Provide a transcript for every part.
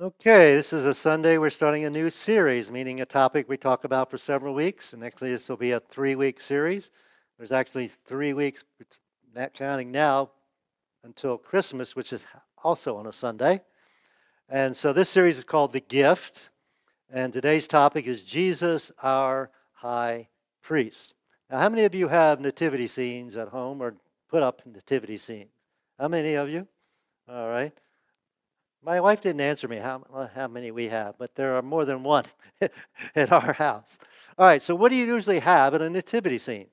Okay, this is a Sunday. We're starting a new series, meaning a topic we talk about for several weeks. And actually, this will be a three week series. There's actually three weeks, not counting now, until Christmas, which is also on a Sunday. And so this series is called The Gift. And today's topic is Jesus, our high priest. Now, how many of you have nativity scenes at home or put up nativity scenes? How many of you? All right. My wife didn't answer me how, uh, how many we have, but there are more than one at our house. All right, so what do you usually have in a nativity scene?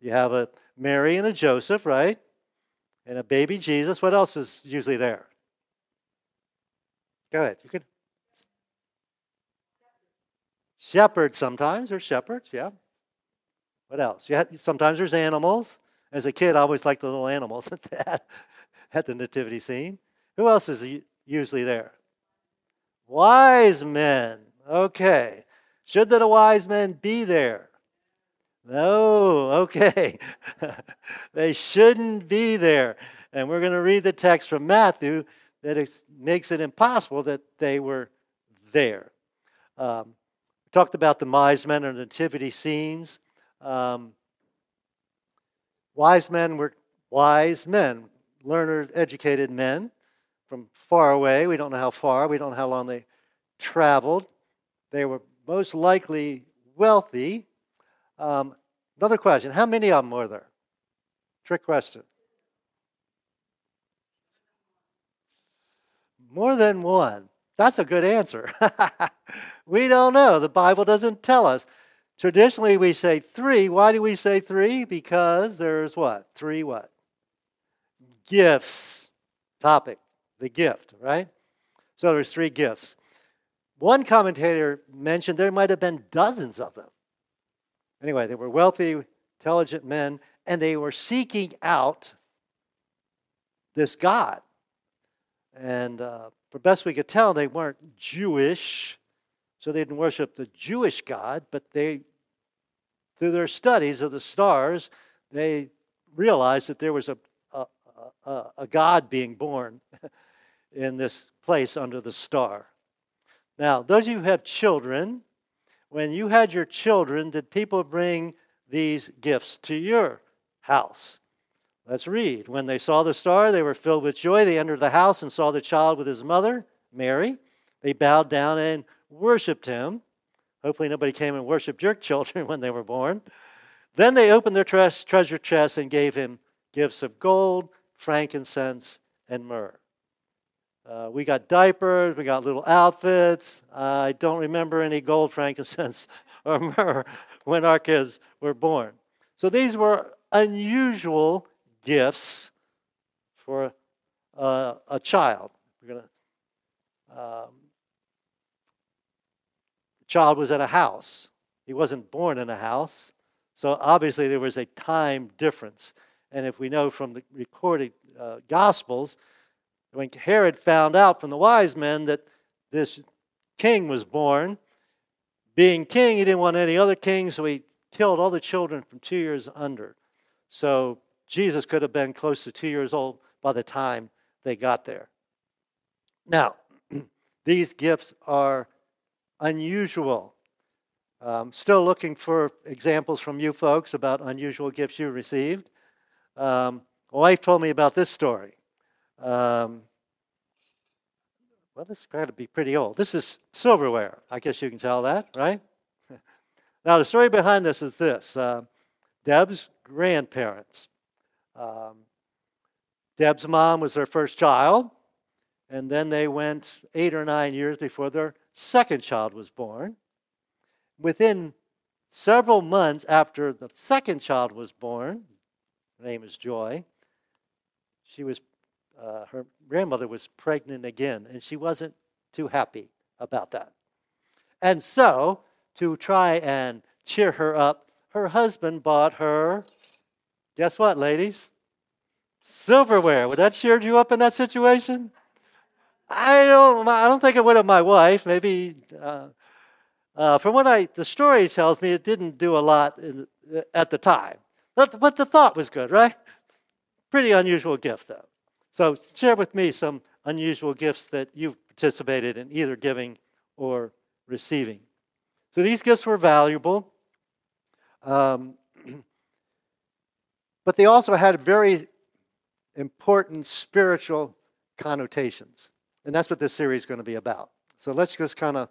You have a Mary and a Joseph, right? And a baby Jesus. What else is usually there? Go ahead. You could. Shepherds sometimes, or shepherds, yeah. What else? You sometimes there's animals. As a kid, I always liked the little animals at the nativity scene. Who else is usually there? Wise men. Okay. Should the wise men be there? No, okay. they shouldn't be there. And we're going to read the text from Matthew that it makes it impossible that they were there. Um, we talked about the wise men and nativity scenes. Um, wise men were wise men, learned, educated men from far away. We don't know how far, we don't know how long they traveled. They were most likely wealthy. Um, another question How many of them were there? Trick question. More than one. That's a good answer. we don't know. The Bible doesn't tell us. Traditionally, we say three. Why do we say three? Because there's what? Three what? Gifts. Topic the gift, right? So there's three gifts. One commentator mentioned there might have been dozens of them. Anyway, they were wealthy, intelligent men, and they were seeking out this God. And uh, for best we could tell, they weren't Jewish, so they didn't worship the Jewish God, but they, through their studies of the stars, they realized that there was a, a, a, a God being born in this place under the star. Now, those of you who have children, when you had your children, did people bring these gifts to your house? Let's read. When they saw the star, they were filled with joy. They entered the house and saw the child with his mother, Mary. They bowed down and worshiped him. Hopefully, nobody came and worshiped your children when they were born. Then they opened their treasure chests and gave him gifts of gold, frankincense, and myrrh. Uh, we got diapers, we got little outfits. I don't remember any gold, frankincense, or myrrh when our kids were born. So these were unusual gifts for uh, a child. We're gonna, um, the child was at a house. He wasn't born in a house. So obviously there was a time difference. And if we know from the recorded uh, Gospels, when Herod found out from the wise men that this king was born, being king, he didn't want any other king, so he killed all the children from two years under. So Jesus could have been close to two years old by the time they got there. Now, these gifts are unusual. Um, still looking for examples from you folks about unusual gifts you received. Um, my wife told me about this story. Um, well, this got to be pretty old. This is silverware. I guess you can tell that, right? now, the story behind this is this uh, Deb's grandparents. Um, Deb's mom was their first child, and then they went eight or nine years before their second child was born. Within several months after the second child was born, her name is Joy, she was uh, her grandmother was pregnant again, and she wasn't too happy about that. And so, to try and cheer her up, her husband bought her, guess what, ladies? Silverware. Would that cheer you up in that situation? I don't. I don't think it would have my wife. Maybe. Uh, uh, from what I, the story tells me, it didn't do a lot in, at the time. But, but the thought was good, right? Pretty unusual gift, though. So share with me some unusual gifts that you've participated in either giving or receiving. So these gifts were valuable, um, but they also had very important spiritual connotations. And that's what this series is going to be about. So let's just kind of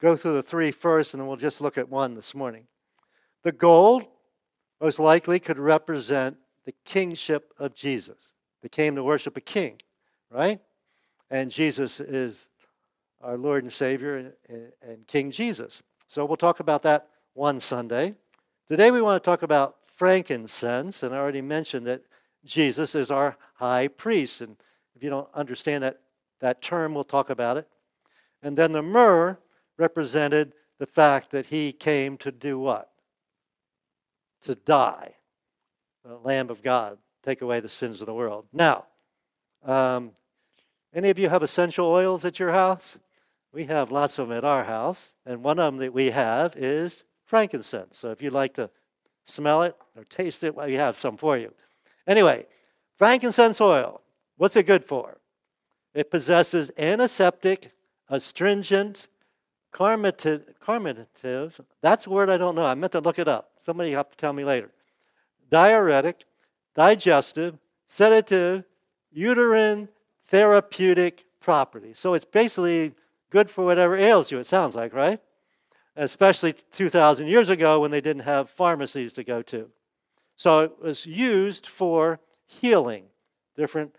go through the three first, and then we'll just look at one this morning. The gold most likely could represent the kingship of Jesus. They came to worship a king, right? And Jesus is our Lord and Savior and King Jesus. So we'll talk about that one Sunday. Today we want to talk about frankincense, and I already mentioned that Jesus is our high priest. And if you don't understand that, that term, we'll talk about it. And then the myrrh represented the fact that he came to do what? To die. The Lamb of God, take away the sins of the world. Now, um, any of you have essential oils at your house? We have lots of them at our house, and one of them that we have is frankincense. So if you'd like to smell it or taste it, well, we have some for you. Anyway, frankincense oil, what's it good for? It possesses antiseptic, astringent, carminative, that's a word I don't know. I meant to look it up. Somebody have to tell me later. Diuretic, digestive, sedative, uterine, therapeutic properties. So it's basically good for whatever ails you, it sounds like, right? Especially 2,000 years ago when they didn't have pharmacies to go to. So it was used for healing different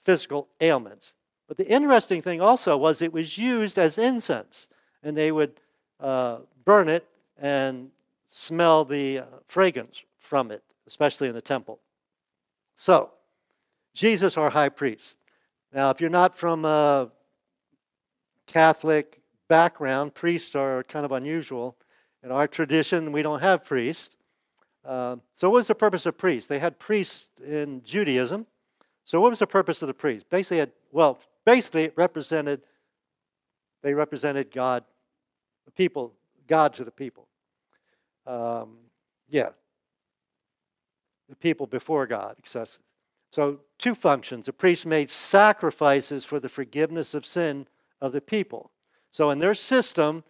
physical ailments. But the interesting thing also was it was used as incense, and they would uh, burn it and smell the uh, fragrance from it, especially in the temple. So, Jesus, our high priest. Now, if you're not from a Catholic background, priests are kind of unusual. In our tradition, we don't have priests. Uh, so, what was the purpose of priests? They had priests in Judaism. So, what was the purpose of the priests? Basically, had, well, basically, it represented they represented God, the people, God to the people. Um, yeah, the people before God. So, two functions. The priest made sacrifices for the forgiveness of sin of the people. So, in their system,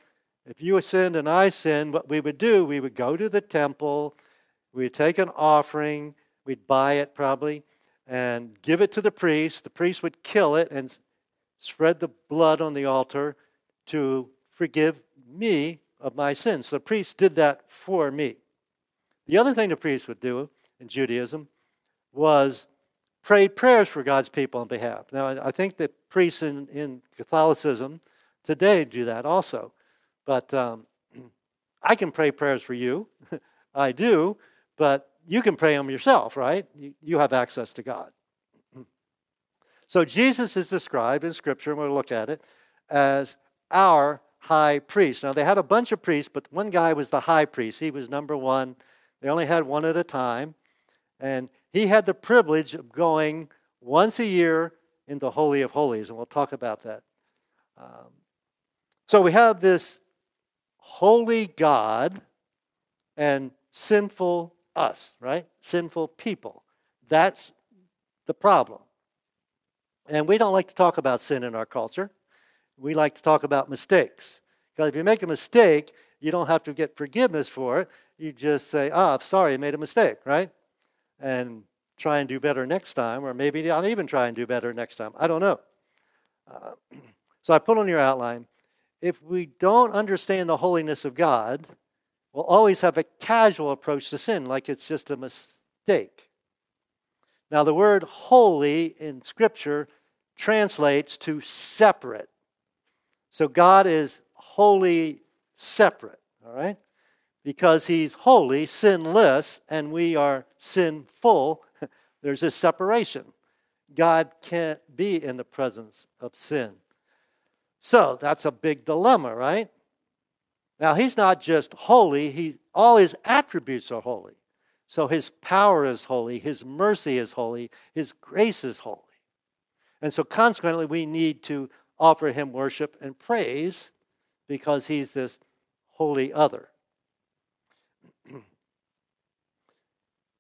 if you sinned and I sinned, what we would do, we would go to the temple, we'd take an offering, we'd buy it probably, and give it to the priest. The priest would kill it and spread the blood on the altar to forgive me of my sins. So the priest did that for me. The other thing the priest would do in Judaism was prayed prayers for God's people on behalf. Now, I think that priests in, in Catholicism today do that also. But um, I can pray prayers for you. I do, but you can pray them yourself, right? You, you have access to God. so Jesus is described in Scripture, and we'll look at it, as our high priest. Now, they had a bunch of priests, but one guy was the high priest. He was number one. They only had one at a time. And he had the privilege of going once a year in the Holy of Holies, and we'll talk about that. Um, so we have this holy God and sinful us, right? Sinful people. That's the problem. And we don't like to talk about sin in our culture. We like to talk about mistakes. Because if you make a mistake, you don't have to get forgiveness for it. You just say, ah, oh, sorry, I made a mistake, right? And try and do better next time, or maybe not even try and do better next time. I don't know. Uh, so I put on your outline if we don't understand the holiness of God, we'll always have a casual approach to sin, like it's just a mistake. Now, the word holy in Scripture translates to separate. So God is wholly separate, all right? Because he's holy, sinless, and we are sinful, there's a separation. God can't be in the presence of sin. So that's a big dilemma, right? Now he's not just holy, he all his attributes are holy. So his power is holy, his mercy is holy, his grace is holy. And so consequently we need to offer him worship and praise because he's this holy other.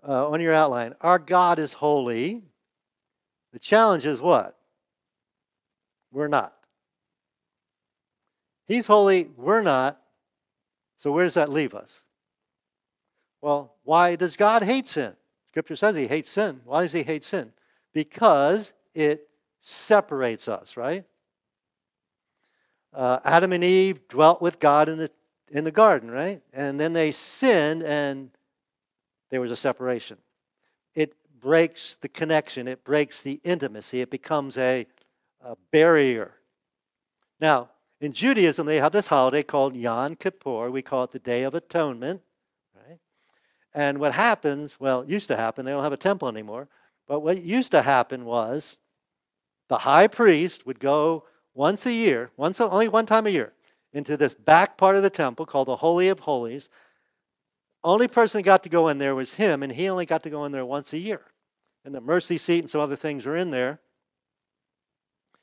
Uh, on your outline. Our God is holy. The challenge is what? We're not. He's holy, we're not. So where does that leave us? Well, why does God hate sin? Scripture says he hates sin. Why does he hate sin? Because it separates us, right? Uh, Adam and Eve dwelt with God in the, in the garden, right? And then they sinned and there was a separation. It breaks the connection, it breaks the intimacy, it becomes a, a barrier. Now, in Judaism, they have this holiday called Yom Kippur. We call it the Day of Atonement. Right? And what happens, well, it used to happen, they don't have a temple anymore, but what used to happen was the high priest would go once a year, once only one time a year, into this back part of the temple called the Holy of Holies. Only person who got to go in there was him, and he only got to go in there once a year. And the mercy seat and some other things were in there.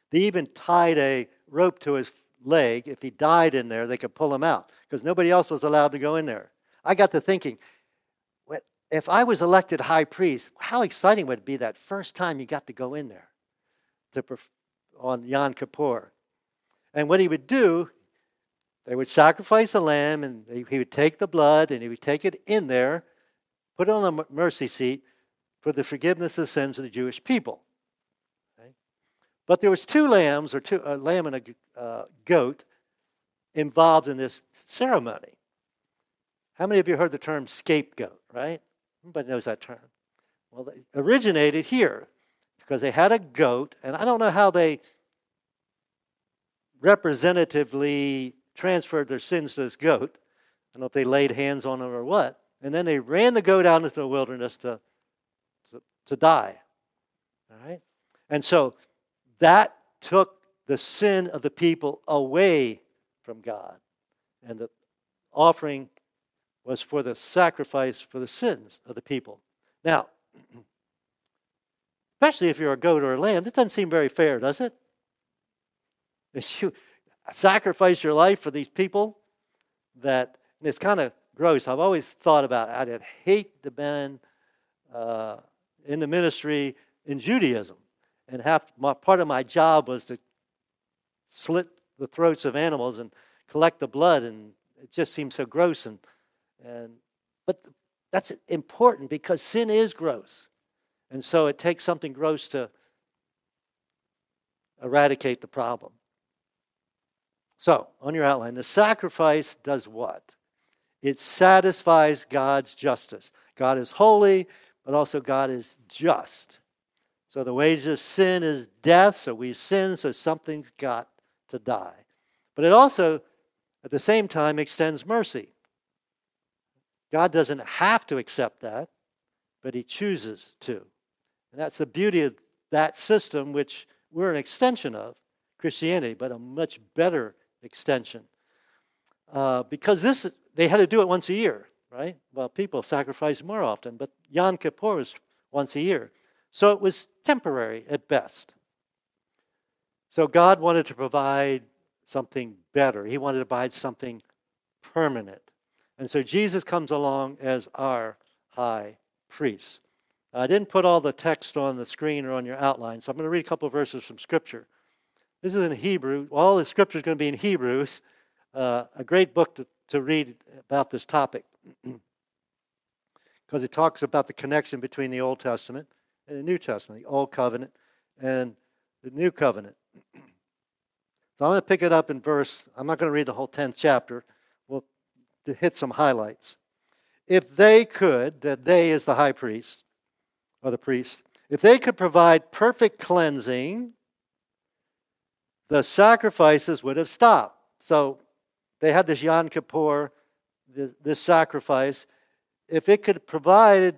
They even tied a rope to his leg. If he died in there, they could pull him out because nobody else was allowed to go in there. I got to thinking, if I was elected high priest, how exciting would it be that first time you got to go in there to, on Yom Kippur? And what he would do, they would sacrifice a lamb and he would take the blood and he would take it in there, put it on the mercy seat for the forgiveness of sins of the Jewish people. Okay? But there was two lambs, or two, a lamb and a uh, goat, involved in this ceremony. How many of you heard the term scapegoat, right? Everybody knows that term. Well, they originated here because they had a goat, and I don't know how they representatively transferred their sins to this goat. I don't know if they laid hands on him or what. And then they ran the goat out into the wilderness to, to, to die. All right? And so that took the sin of the people away from God. And the offering was for the sacrifice for the sins of the people. Now, especially if you're a goat or a lamb, it doesn't seem very fair, does it? You sacrifice your life for these people, that and it's kind of gross. I've always thought about. I'd hate to be uh, in the ministry in Judaism, and have my, part of my job was to slit the throats of animals and collect the blood, and it just seems so gross and and, but that's important because sin is gross. And so it takes something gross to eradicate the problem. So, on your outline, the sacrifice does what? It satisfies God's justice. God is holy, but also God is just. So the wages of sin is death, so we sin, so something's got to die. But it also, at the same time, extends mercy. God doesn't have to accept that, but He chooses to. And that's the beauty of that system, which we're an extension of Christianity, but a much better extension. Uh, because this, they had to do it once a year, right? Well, people sacrifice more often, but Yom Kippur was once a year. So it was temporary at best. So God wanted to provide something better. He wanted to provide something permanent. And so Jesus comes along as our high priest. I didn't put all the text on the screen or on your outline, so I'm going to read a couple verses from Scripture. This is in Hebrew. All the Scripture is going to be in Hebrews, uh, a great book to, to read about this topic because it talks about the connection between the Old Testament and the New Testament, the Old Covenant and the New Covenant. So I'm going to pick it up in verse, I'm not going to read the whole 10th chapter We'll hit some highlights. If they could, that they is the high priest or the priest, if they could provide perfect cleansing, the sacrifices would have stopped. So they had this Yom Kippur, this sacrifice. If it could provide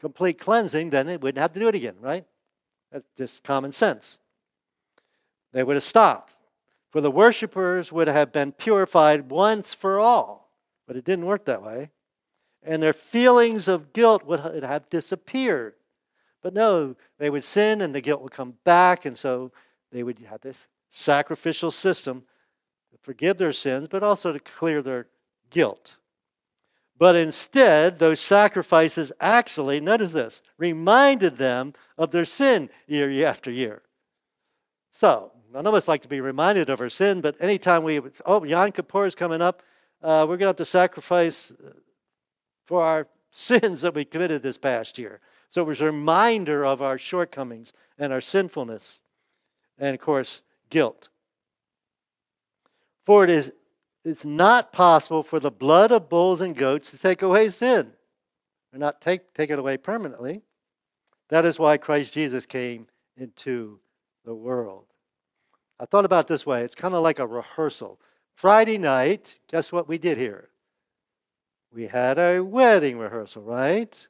complete cleansing, then it wouldn't have to do it again, right? That's just common sense. They would have stopped. For the worshippers would have been purified once for all. But it didn't work that way. And their feelings of guilt would have disappeared. But no, they would sin and the guilt would come back. And so they would have this sacrificial system to forgive their sins, but also to clear their guilt. But instead, those sacrifices actually, notice this, reminded them of their sin year after year. So, none of us like to be reminded of our sin, but anytime we, oh, Yom Kippur is coming up, uh, we're going to have to sacrifice uh, for our sins that we committed this past year. So it was a reminder of our shortcomings and our sinfulness, and of course, guilt. For it is it's not possible for the blood of bulls and goats to take away sin, or not take, take it away permanently. That is why Christ Jesus came into the world. I thought about this way it's kind of like a rehearsal. Friday night, guess what we did here? We had a wedding rehearsal, right?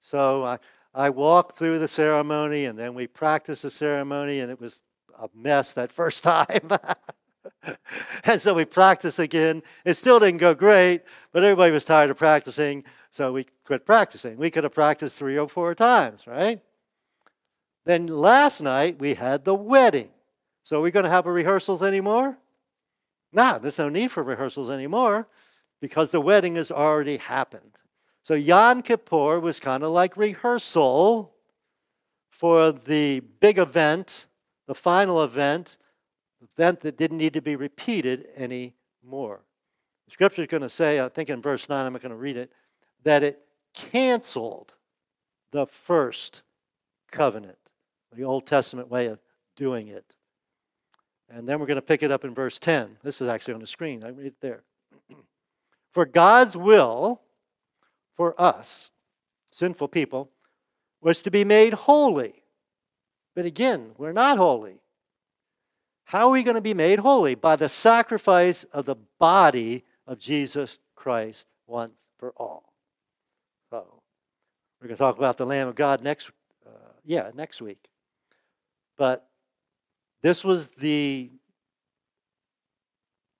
So I, I walked through the ceremony and then we practiced the ceremony, and it was a mess that first time. and so we practiced again. It still didn't go great, but everybody was tired of practicing, so we quit practicing. We could have practiced three or four times, right? Then last night we had the wedding. So are we going to have rehearsals anymore? No, there's no need for rehearsals anymore because the wedding has already happened. So Yom Kippur was kind of like rehearsal for the big event, the final event, event that didn't need to be repeated anymore. The scripture is going to say, I think in verse 9, I'm going to read it, that it canceled the first covenant, the Old Testament way of doing it. And then we're going to pick it up in verse 10. This is actually on the screen. I read it there. For God's will for us, sinful people, was to be made holy. But again, we're not holy. How are we going to be made holy? By the sacrifice of the body of Jesus Christ once for all. So, we're going to talk about the Lamb of God next, uh, yeah, next week. But this was the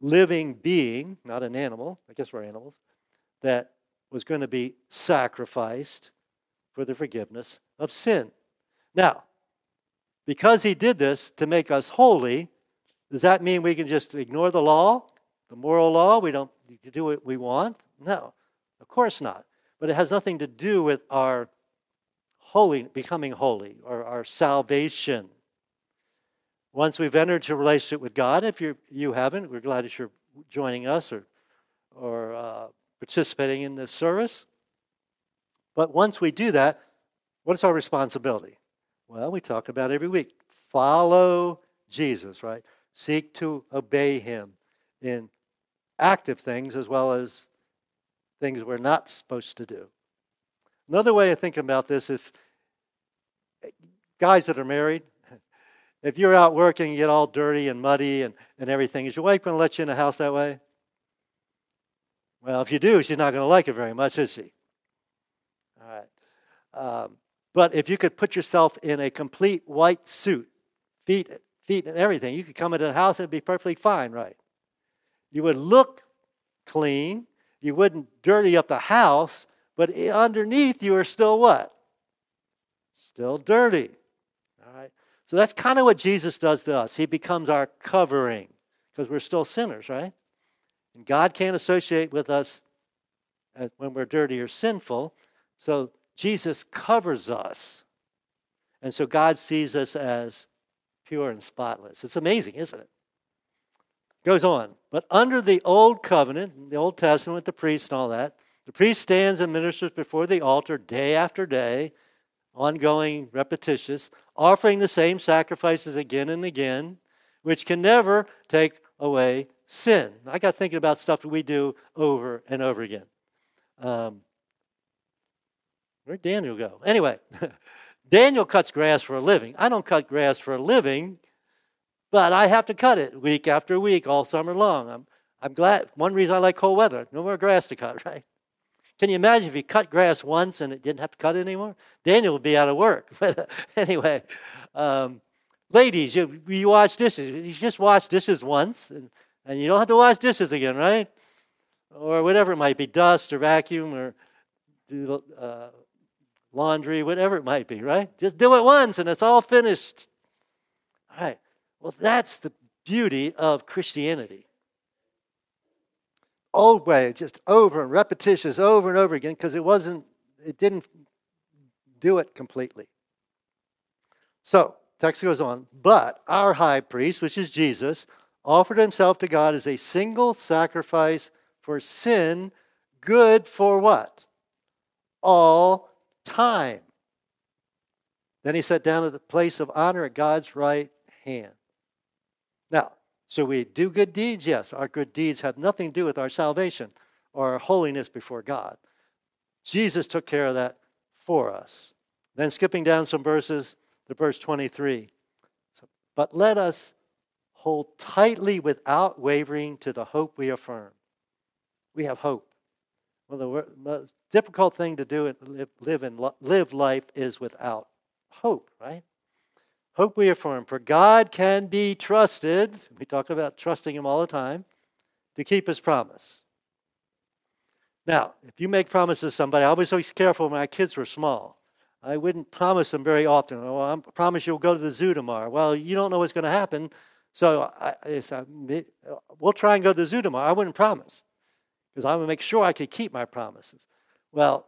living being, not an animal, I guess we're animals, that was going to be sacrificed for the forgiveness of sin. Now, because he did this to make us holy, does that mean we can just ignore the law, the moral law? We don't do what we want? No, of course not. But it has nothing to do with our holy, becoming holy or our salvation. Once we've entered into a relationship with God, if you you haven't, we're glad that you're joining us or or uh, participating in this service. But once we do that, what's our responsibility? Well, we talk about every week. Follow Jesus, right? Seek to obey him in active things as well as things we're not supposed to do. Another way of thinking about this is guys that are married, if you're out working, you get all dirty and muddy and, and everything, is your wife going to let you in the house that way? Well, if you do, she's not going to like it very much, is she? All right. Um, but if you could put yourself in a complete white suit, feet, feet and everything, you could come into the house and it'd be perfectly fine, right? You would look clean. You wouldn't dirty up the house, but underneath you are still what? Still dirty. All right. So that's kind of what Jesus does to us. He becomes our covering because we're still sinners, right? And God can't associate with us uh, when we're dirty or sinful. So Jesus covers us. And so God sees us as pure and spotless. It's amazing, isn't it? Goes on. But under the old covenant, the Old Testament with the priest and all that, the priest stands and ministers before the altar day after day ongoing, repetitious, offering the same sacrifices again and again, which can never take away sin. I got thinking about stuff that we do over and over again. Um, where'd Daniel go? Anyway, Daniel cuts grass for a living. I don't cut grass for a living, but I have to cut it week after week all summer long. I'm, I'm glad. One reason I like cold weather no more grass to cut, right? Can you imagine if he cut grass once and it didn't have to cut anymore? Daniel would be out of work. But anyway, um, ladies, you, you wash dishes. You just wash dishes once, and, and you don't have to wash dishes again, right? Or whatever it might be, dust or vacuum or do uh, laundry, whatever it might be, right? Just do it once and it's all finished. All right. Well, that's the beauty of Christianity old way, just over and repetitious over and over again because it wasn't, it didn't do it completely. So, text goes on, but our high priest, which is Jesus, offered himself to God as a single sacrifice for sin, good for what? All time. Then he sat down at the place of honor at God's right hand. Now, so we do good deeds? Yes. Our good deeds have nothing to do with our salvation or our holiness before God. Jesus took care of that for us. Then skipping down some verses to verse 23. But let us hold tightly without wavering to the hope we affirm. We have hope. Well, the most difficult thing to do and live, in live life is without hope, right? Hope we affirm. For God can be trusted, we talk about trusting Him all the time, to keep His promise. Now, if you make promises to somebody, I was always careful when my kids were small. I wouldn't promise them very often. Oh, I promise you'll go to the zoo tomorrow. Well, you don't know what's going to happen. So I, I, we'll try and go to the zoo tomorrow. I wouldn't promise because I to make sure I could keep my promises. Well,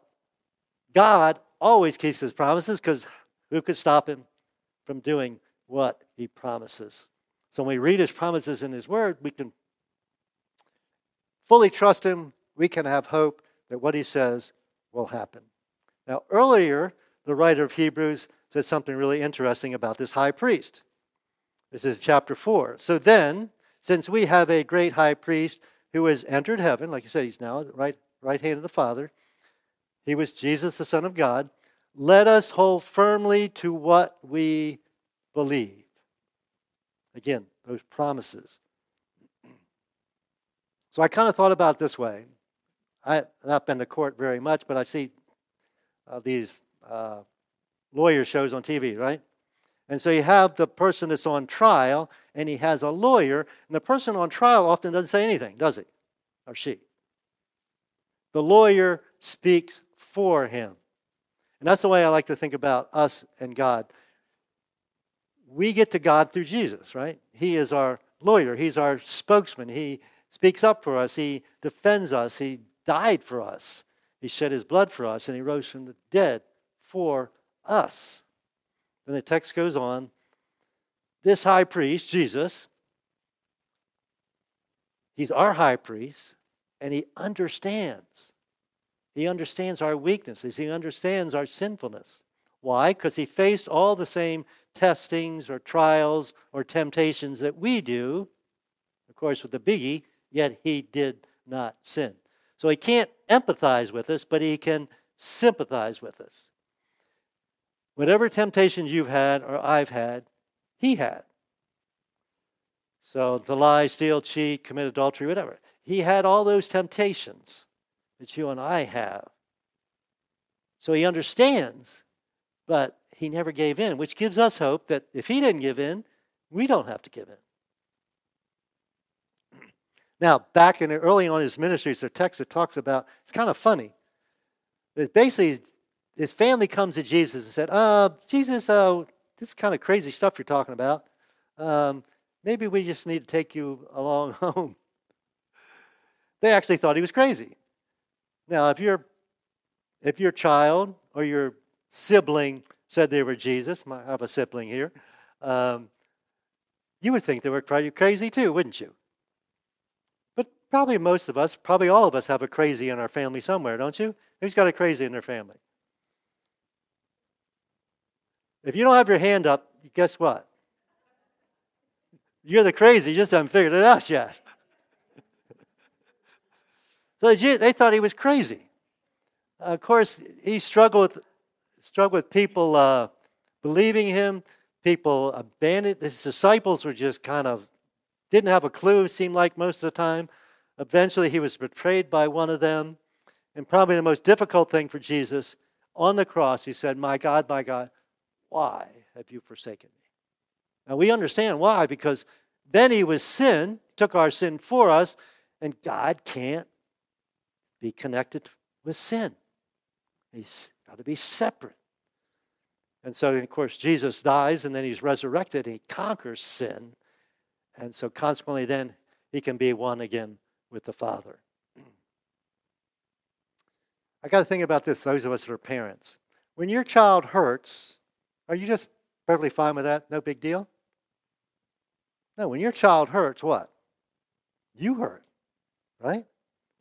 God always keeps his promises because who could stop him from doing what he promises? So when we read his promises in his word, we can fully trust him. We can have hope that what he says will happen. Now, earlier, the writer of Hebrews said something really interesting about this high priest. This is chapter 4. So then, since we have a great high priest who has entered heaven, like you said, he's now at the right, right hand of the Father, he was Jesus, the Son of God, let us hold firmly to what we believe. Again, those promises. So I kind of thought about this way. I've not been to court very much, but I see uh, these uh, lawyer shows on TV, right? And so you have the person that's on trial, and he has a lawyer, and the person on trial often doesn't say anything, does he? Or she. The lawyer speaks for him. And that's the way I like to think about us and God. We get to God through Jesus, right? He is our lawyer, He's our spokesman. He speaks up for us, He defends us, He died for us, He shed His blood for us, and He rose from the dead for us. And the text goes on this high priest, Jesus, he's our high priest, and he understands. He understands our weaknesses, he understands our sinfulness. Why? Because he faced all the same testings or trials or temptations that we do, of course, with the biggie, yet he did not sin. So he can't empathize with us, but he can sympathize with us. Whatever temptations you've had or I've had, he had. So the lie, steal, cheat, commit adultery, whatever. He had all those temptations that you and I have. So he understands, but he never gave in, which gives us hope that if he didn't give in, we don't have to give in. Now, back in early on his ministry, there's a text that talks about it's kind of funny. It's basically his family comes to Jesus and said, uh, Jesus, uh, this is kind of crazy stuff you're talking about. Um, maybe we just need to take you along home. They actually thought he was crazy. Now, if your if your child or your sibling said they were Jesus, I have a sibling here, um, you would think they were crazy too, wouldn't you? But probably most of us, probably all of us, have a crazy in our family somewhere, don't you? Who's got a crazy in their family? If you don't have your hand up, guess what? You're the crazy, you just haven't figured it out yet. so they thought he was crazy. Of course, he struggled with, struggled with people uh, believing him, people abandoned. His disciples were just kind of, didn't have a clue, seemed like most of the time. Eventually, he was betrayed by one of them. And probably the most difficult thing for Jesus on the cross, he said, My God, my God, why have you forsaken me? Now we understand why, because then he was sin, took our sin for us, and God can't be connected with sin. He's got to be separate. And so, of course, Jesus dies and then he's resurrected. And he conquers sin. And so, consequently, then he can be one again with the Father. I got to think about this, those of us that are parents. When your child hurts, are you just Perfectly fine with that, no big deal. No, when your child hurts, what? You hurt, right?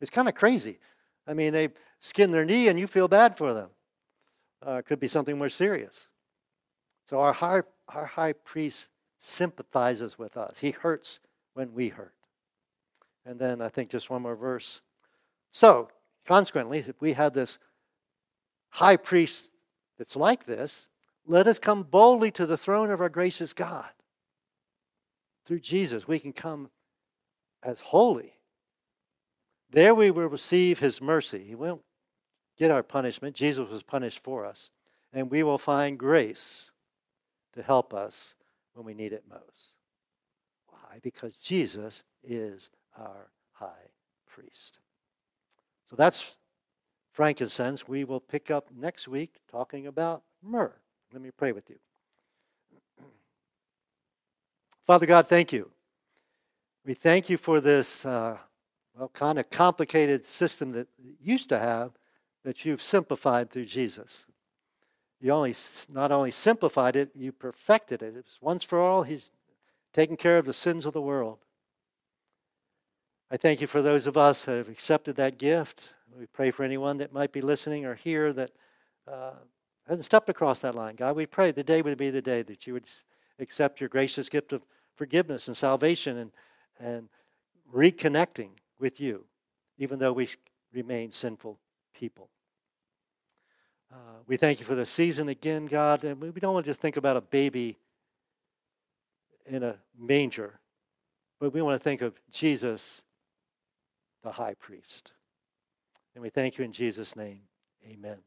It's kind of crazy. I mean, they skin their knee and you feel bad for them. Uh, it could be something more serious. So our high, our high priest sympathizes with us. He hurts when we hurt. And then I think just one more verse. So, consequently, if we had this high priest that's like this, let us come boldly to the throne of our gracious God. Through Jesus, we can come as holy. There we will receive his mercy. He won't get our punishment. Jesus was punished for us. And we will find grace to help us when we need it most. Why? Because Jesus is our high priest. So that's frankincense. We will pick up next week talking about myrrh. Let me pray with you. Father God, thank you. We thank you for this, uh, well, kind of complicated system that used to have that you've simplified through Jesus. You only not only simplified it, you perfected it. It's once for all. He's taken care of the sins of the world. I thank you for those of us who have accepted that gift. We pray for anyone that might be listening or here that uh, hasn't stepped across that line. God, we pray the day would be the day that you would accept your gracious gift of forgiveness and salvation and, and reconnecting with you, even though we remain sinful people. Uh, we thank you for the season again, God. And we don't want to just think about a baby in a manger, but we want to think of Jesus, the high priest. And we thank you in Jesus' name. Amen.